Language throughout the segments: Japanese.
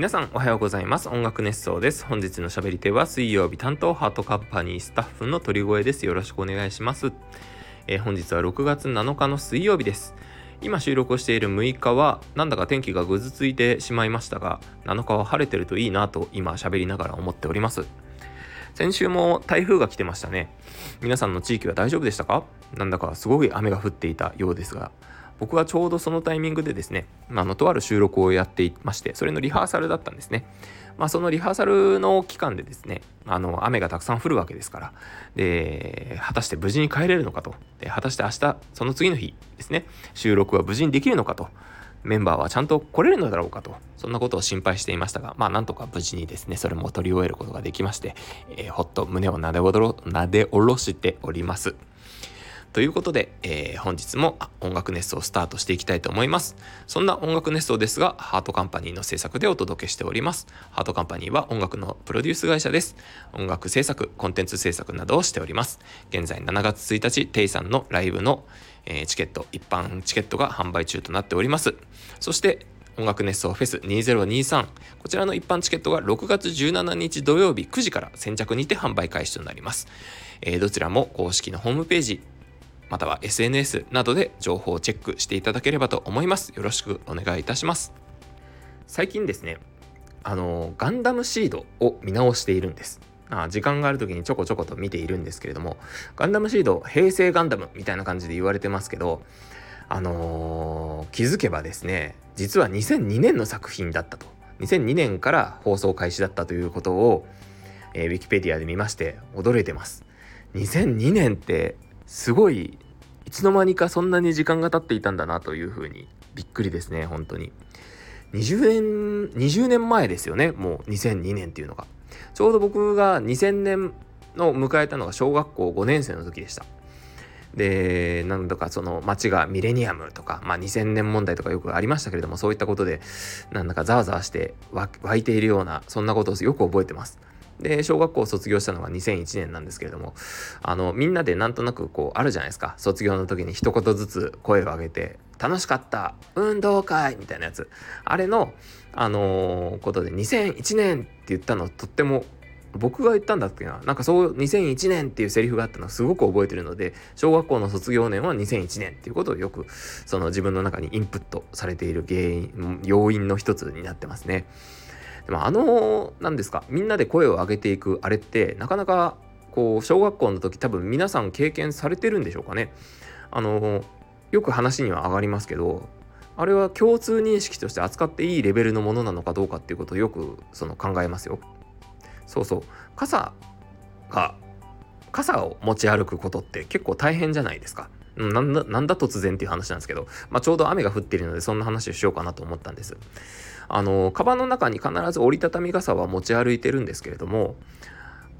皆さんおはようございます。音楽熱奏です。本日の喋り手は水曜日担当ハートカンパニースタッフの鳥越です。よろしくお願いします、えー、本日は6月7日の水曜日です。今収録をしている6日はなんだか天気がぐずついてしまいましたが7日は晴れてるといいなと今喋りながら思っております。先週も台風が来てましたね。皆さんの地域は大丈夫でしたか？なんだかすごい雨が降っていたようですが。僕はちょうどそのタイミングでですね、まあ、のとある収録をやっていましてそれのリハーサルだったんですね。まあ、そのリハーサルの期間でですねあの雨がたくさん降るわけですからで果たして無事に帰れるのかとで果たして明日その次の日ですね収録は無事にできるのかとメンバーはちゃんと来れるのだろうかとそんなことを心配していましたがまあなんとか無事にですねそれも取り終えることができまして、えー、ほっと胸をなでおろなで下ろしております。ということで、えー、本日も音楽熱奏をスタートしていきたいと思います。そんな音楽熱奏ですが、ハートカンパニーの制作でお届けしております。ハートカンパニーは音楽のプロデュース会社です。音楽制作、コンテンツ制作などをしております。現在7月1日、テイさんのライブの、えー、チケット、一般チケットが販売中となっております。そして、音楽熱奏フェス2023こちらの一般チケットが6月17日土曜日9時から先着にて販売開始となります、えー、どちらも公式のホームページまたは SNS などで情報をチェックしていただければと思います。よろしくお願いいたします。最近ですね、あの、ガンダムシードを見直しているんです。あ時間がある時にちょこちょこと見ているんですけれども、ガンダムシード、平成ガンダムみたいな感じで言われてますけど、あのー、気づけばですね、実は2002年の作品だったと。2002年から放送開始だったということを、えー、ウィキペディアで見まして驚いてます。2002年ってすごいいつの間にかそんなに時間が経っていたんだなというふうにびっくりですね本当に。20年20年前ですよねもう2002年っていうのが。ちょうど僕が2000年の迎えたのが小学校5年生の時でした。で何度かその街がミレニアムとか、まあ、2000年問題とかよくありましたけれどもそういったことでなんだかざわざわして湧いているようなそんなことをよく覚えてます。で小学校を卒業したのが2001年なんですけれどもあのみんなでなんとなくこうあるじゃないですか卒業の時に一言ずつ声を上げて「楽しかった運動会」みたいなやつあれのあのー、ことで2001年って言ったのとっても僕が言ったんだっけななんかそう2001年っていうセリフがあったのをすごく覚えてるので小学校の卒業年は2001年っていうことをよくその自分の中にインプットされている原因要因の一つになってますね。でもあの何ですかみんなで声を上げていくあれってなかなかこう小学校の時多分皆さん経験されてるんでしょうかね。あのよく話には上がりますけどあれは共通認識として扱っていいレベルのものなのかどうかっていうことをよくその考えますよ。そうそう傘が傘を持ち歩くことって結構大変じゃないですか。なんだなんだ突然っていう話なんですけど、まあ、ちょうど雨が降っているのでそんな話をしようかなと思ったんです。あのカバンの中に必ず折りたたみ傘は持ち歩いてるんですけれども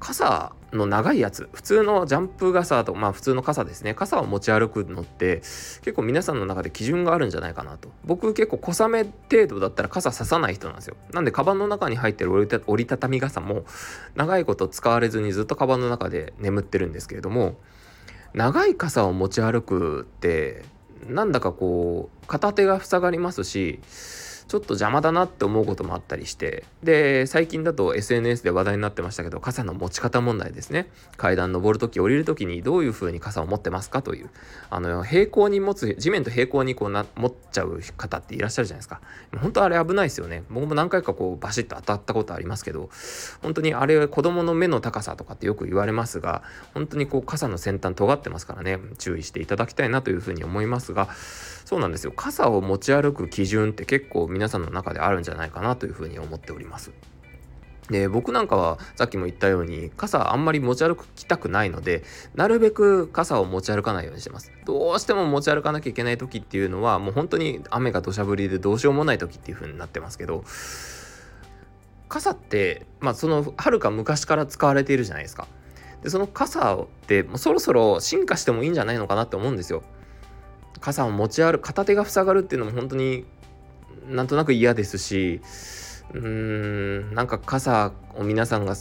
傘の長いやつ普通のジャンプ傘とまあ普通の傘ですね。傘を持ち歩くのって結構皆さんの中で基準があるんじゃないかなと。僕結構小雨程度だったら傘ささない人なんですよ。なんでカバンの中に入ってる折りた折りたたみ傘も長いこと使われずにずっとカバンの中で眠ってるんですけれども長い傘を持ち歩くってなんだかこう片手が塞がりますしちょっと邪魔だなって思うこともあったりしてで最近だと SNS で話題になってましたけど傘の持ち方問題ですね。階段登る時降りる時にどういう風に傘を持ってますかというあの平行に持つ地面と平行にこうな持っちゃう方っていらっしゃるじゃないですか。本当あれ危ないですよね。僕も何回かこうバシッと当たったことありますけど本当にあれ子供の目の高さとかってよく言われますが本当にこう傘の先端尖ってますからね。注意していただきたいなというふうに思いますがそうなんですよ。傘を持ち歩く基準って結構皆さんの中であるんじゃないかなというふうに思っております。で僕なんかはさっきも言ったように傘あんまり持ち歩きたくないのでなるべく傘を持ち歩かないようにしてます。どうしても持ち歩かなきゃいけない時っていうのはもう本当に雨が土砂降りでどうしようもない時っていう風になってますけど傘ってまあそのはるか昔から使われているじゃないですか。でその傘ってもうそろそろ進化してもいいんじゃないのかなって思うんですよ。傘を持ち歩く片手が塞がるっていうのも本当になんとなく嫌ですしうーんなんか傘を皆さんが刺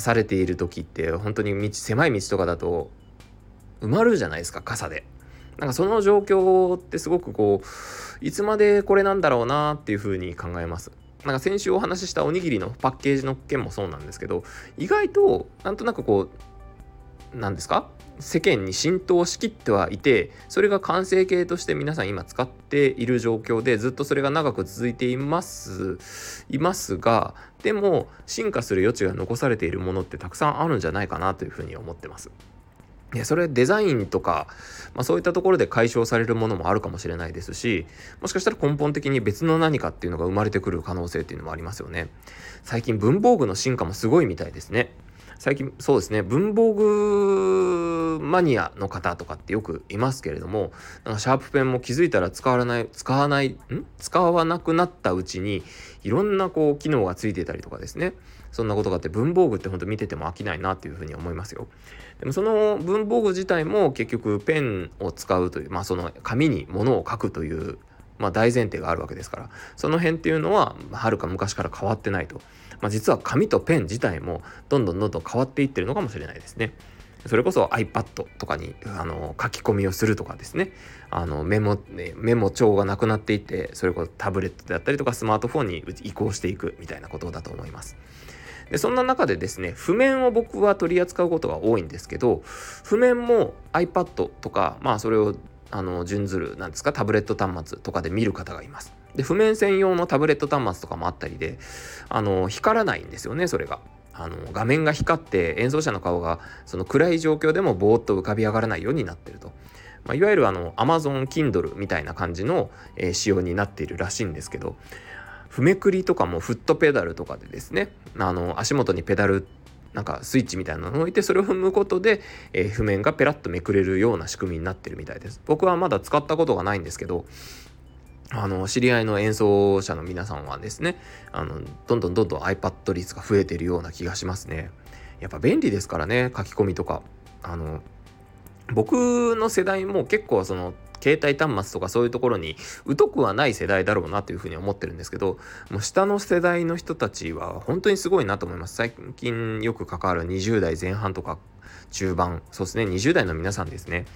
されている時って本当に道狭い道とかだと埋まるじゃないですか傘で。なんかその状況ってすごくこういつまでこれなんだろうなっていうふうに考えます。なんか先週お話ししたおにぎりのパッケージの件もそうなんですけど意外となんとなくこう何ですか？世間に浸透しきってはいてそれが完成形として皆さん今使っている状況でずっとそれが長く続いていますいますがでも進化する余地が残されているものってたくさんあるんじゃないかなというふうに思ってます。でそれデザインとか、まあ、そういったところで解消されるものもあるかもしれないですしもしかしたら根本的に別の何かっていうのが生まれてくる可能性っていうのもありますよね。最近文房具の進化もすごいみたいですね。最近そうですね。文房具マニアの方とかってよくいますけれどもなんかシャープペンも気づいたら使わない使わないん？使わなくなったうちにいろんなこう機能がついてたりとかですね。そんなことがあって文房具ってほんと見てても飽きないなっていうふうに思いますよ。でもその文房具自体も結局ペンを使うというまあその紙に物を書くというまあ、大前提があるわけですからその辺っていうのははるか昔から変わってないとまあ、実は紙とペン自体もどんどんどんどん変わっていってるのかもしれないですね。それこそ iPad とかにあの書き込みをするとかですねあのメモメモ帳がなくなっていてそれこそタブレットであったりとかスマートフォンに移行していくみたいなことだと思います。でそんな中でですね譜面を僕は取り扱うことが多いんですけど譜面も iPad とかまあそれをあの準ずるなんですかタブレット端末とかで見る方がいます。で譜面専用のタブレット端末とかもあったりであの光らないんですよねそれが。あの画面が光って演奏者の顔がその暗い状況でもぼーっと浮かび上がらないようになってると。まあ、いわゆるあの Amazon Kindle みたいな感じの、えー、仕様になっているらしいんですけど譜めくりとかもフットペダルとかでですねあの足元にペダルなんかスイッチみたいなのを置いてそれを踏むことで、えー、譜面がペラッとめくれるような仕組みになってるみたいです。僕はまだ使ったことがないんですけどあの知り合いの演奏者の皆さんはですねあのどんどんどんどん iPad 率が増えてるような気がしますね。やっぱ便利ですからね書き込みとか。あの僕の世代も結構その携帯端末とかそういうところに疎くはない世代だろうなというふうに思ってるんですけどもう下の世代の人たちは本当にすごいなと思います。最近よく関わる20代前半とか中盤そうですね20代の皆さんですね。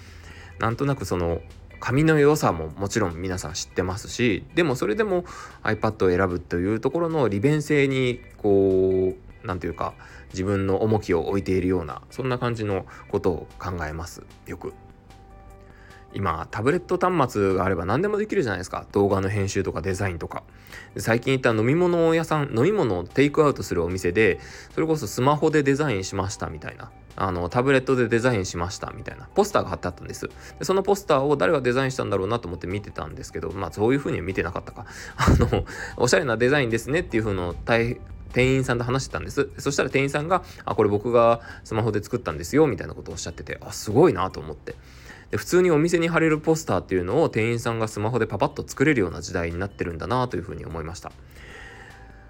なんとなくその紙の良さももちろん皆さん知ってますしでもそれでも iPad を選ぶというところの利便性にこう何て言うか自分の重きを置いているようなそんな感じのことを考えます。よく。今タブレット端末があれば何でもできるじゃないですか。動画の編集とかデザインとか。最近行った飲み物屋さん飲み物をテイクアウトするお店でそれこそスマホでデザインしましたみたいな。あのタブレットでデザインしましたみたいな。ポスターが貼ってあったんです。でそのポスターを誰がデザインしたんだろうなと思って見てたんですけどまあそういうふうには見てなかったか。あのおしゃれなデザインですねっていう風の店員さんと話してたんです。そしたら店員さんが「あこれ僕がスマホで作ったんですよ」みたいなことをおっしゃっててあすごいなと思って。普通にお店に貼れるポスターっていうのを店員さんがスマホでパパッと作れるような時代になってるんだなというふうに思いました。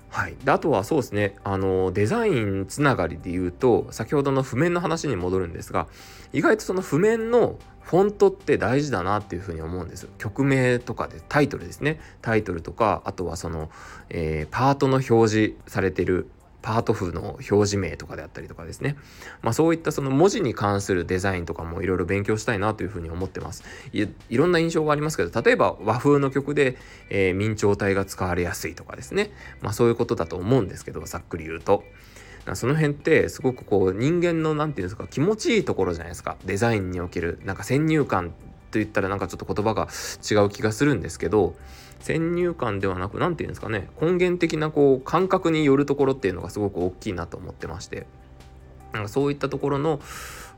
はい、であとはそうですね。あのデザインつながりで言うと先ほどの譜面の話に戻るんですが意外とその譜面のフォントって大事だなっていうふうに思うんです。曲名とかでタイトルですね。タイトルとかあとはその、えー、パートの表示されてるパート譜の表示名とかであったりとかですね、まあ、そういったその文字に関するデザインとかもいろいろ勉強したいなというふうに思ってます。いろんな印象がありますけど例えば和風の曲で、えー、明朝体が使われやすいとかですね、まあ、そういうことだと思うんですけどざっくり言うと。その辺ってすごくこう人間の何て言うんですか気持ちいいところじゃないですか。デザインにおけるなんか先入観と言ったらなんかちょっと言葉が違う気がするんですけど先入観ではなく何て言うんですかね根源的なこう感覚によるところっていうのがすごく大きいなと思ってましてなんかそういったところの、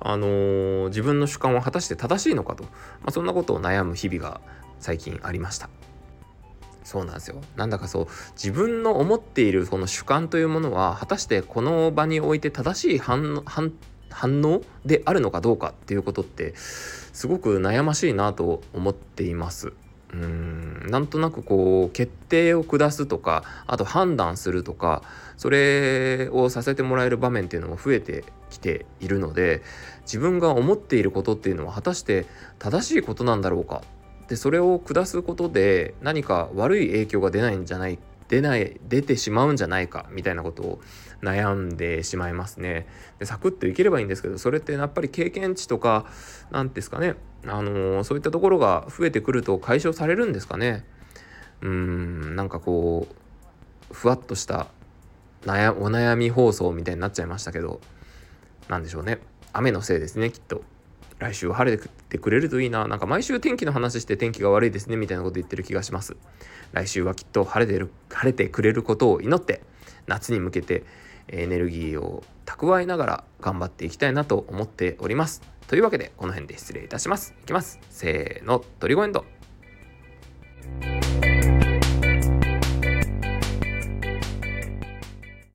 あのー、自分の主観は果たして正しいのかと、まあ、そんなことを悩む日々が最近ありました。そうなんですよなんだかそう自分の思っているこの主観というものは果たしてこの場において正しい反応であるのかどうかっていうことってすごく悩ましいなと思っています。うんなんとなくこう決定を下すとかあと判断するとかそれをさせてもらえる場面っていうのも増えてきているので自分が思っていることっていうのは果たして正しいことなんだろうか？でそれを下すことで何か悪い影響が出ないんじゃない出ない出てしまうんじゃないか？みたいなことを悩んでしまいますね。でサクッといければいいんですけどそれってやっぱり経験値とか何ですかね。あのー、そういったところが増えてくると解消されるんですかね。うんなんかこうふわっとした悩お悩み放送みたいになっちゃいましたけど何でしょうね。雨のせいですねきっと。来週は晴れてくれるといいな。なんか毎週天気の話して天気が悪いですねみたいなこと言ってる気がします。来週はきっと晴れてる晴れてくれることを祈って夏に向けてエネルギーを蓄えながら頑張っていきたいなと思っております。というわけでこの辺で失礼いたします。いきます。せーのトリゴエンド。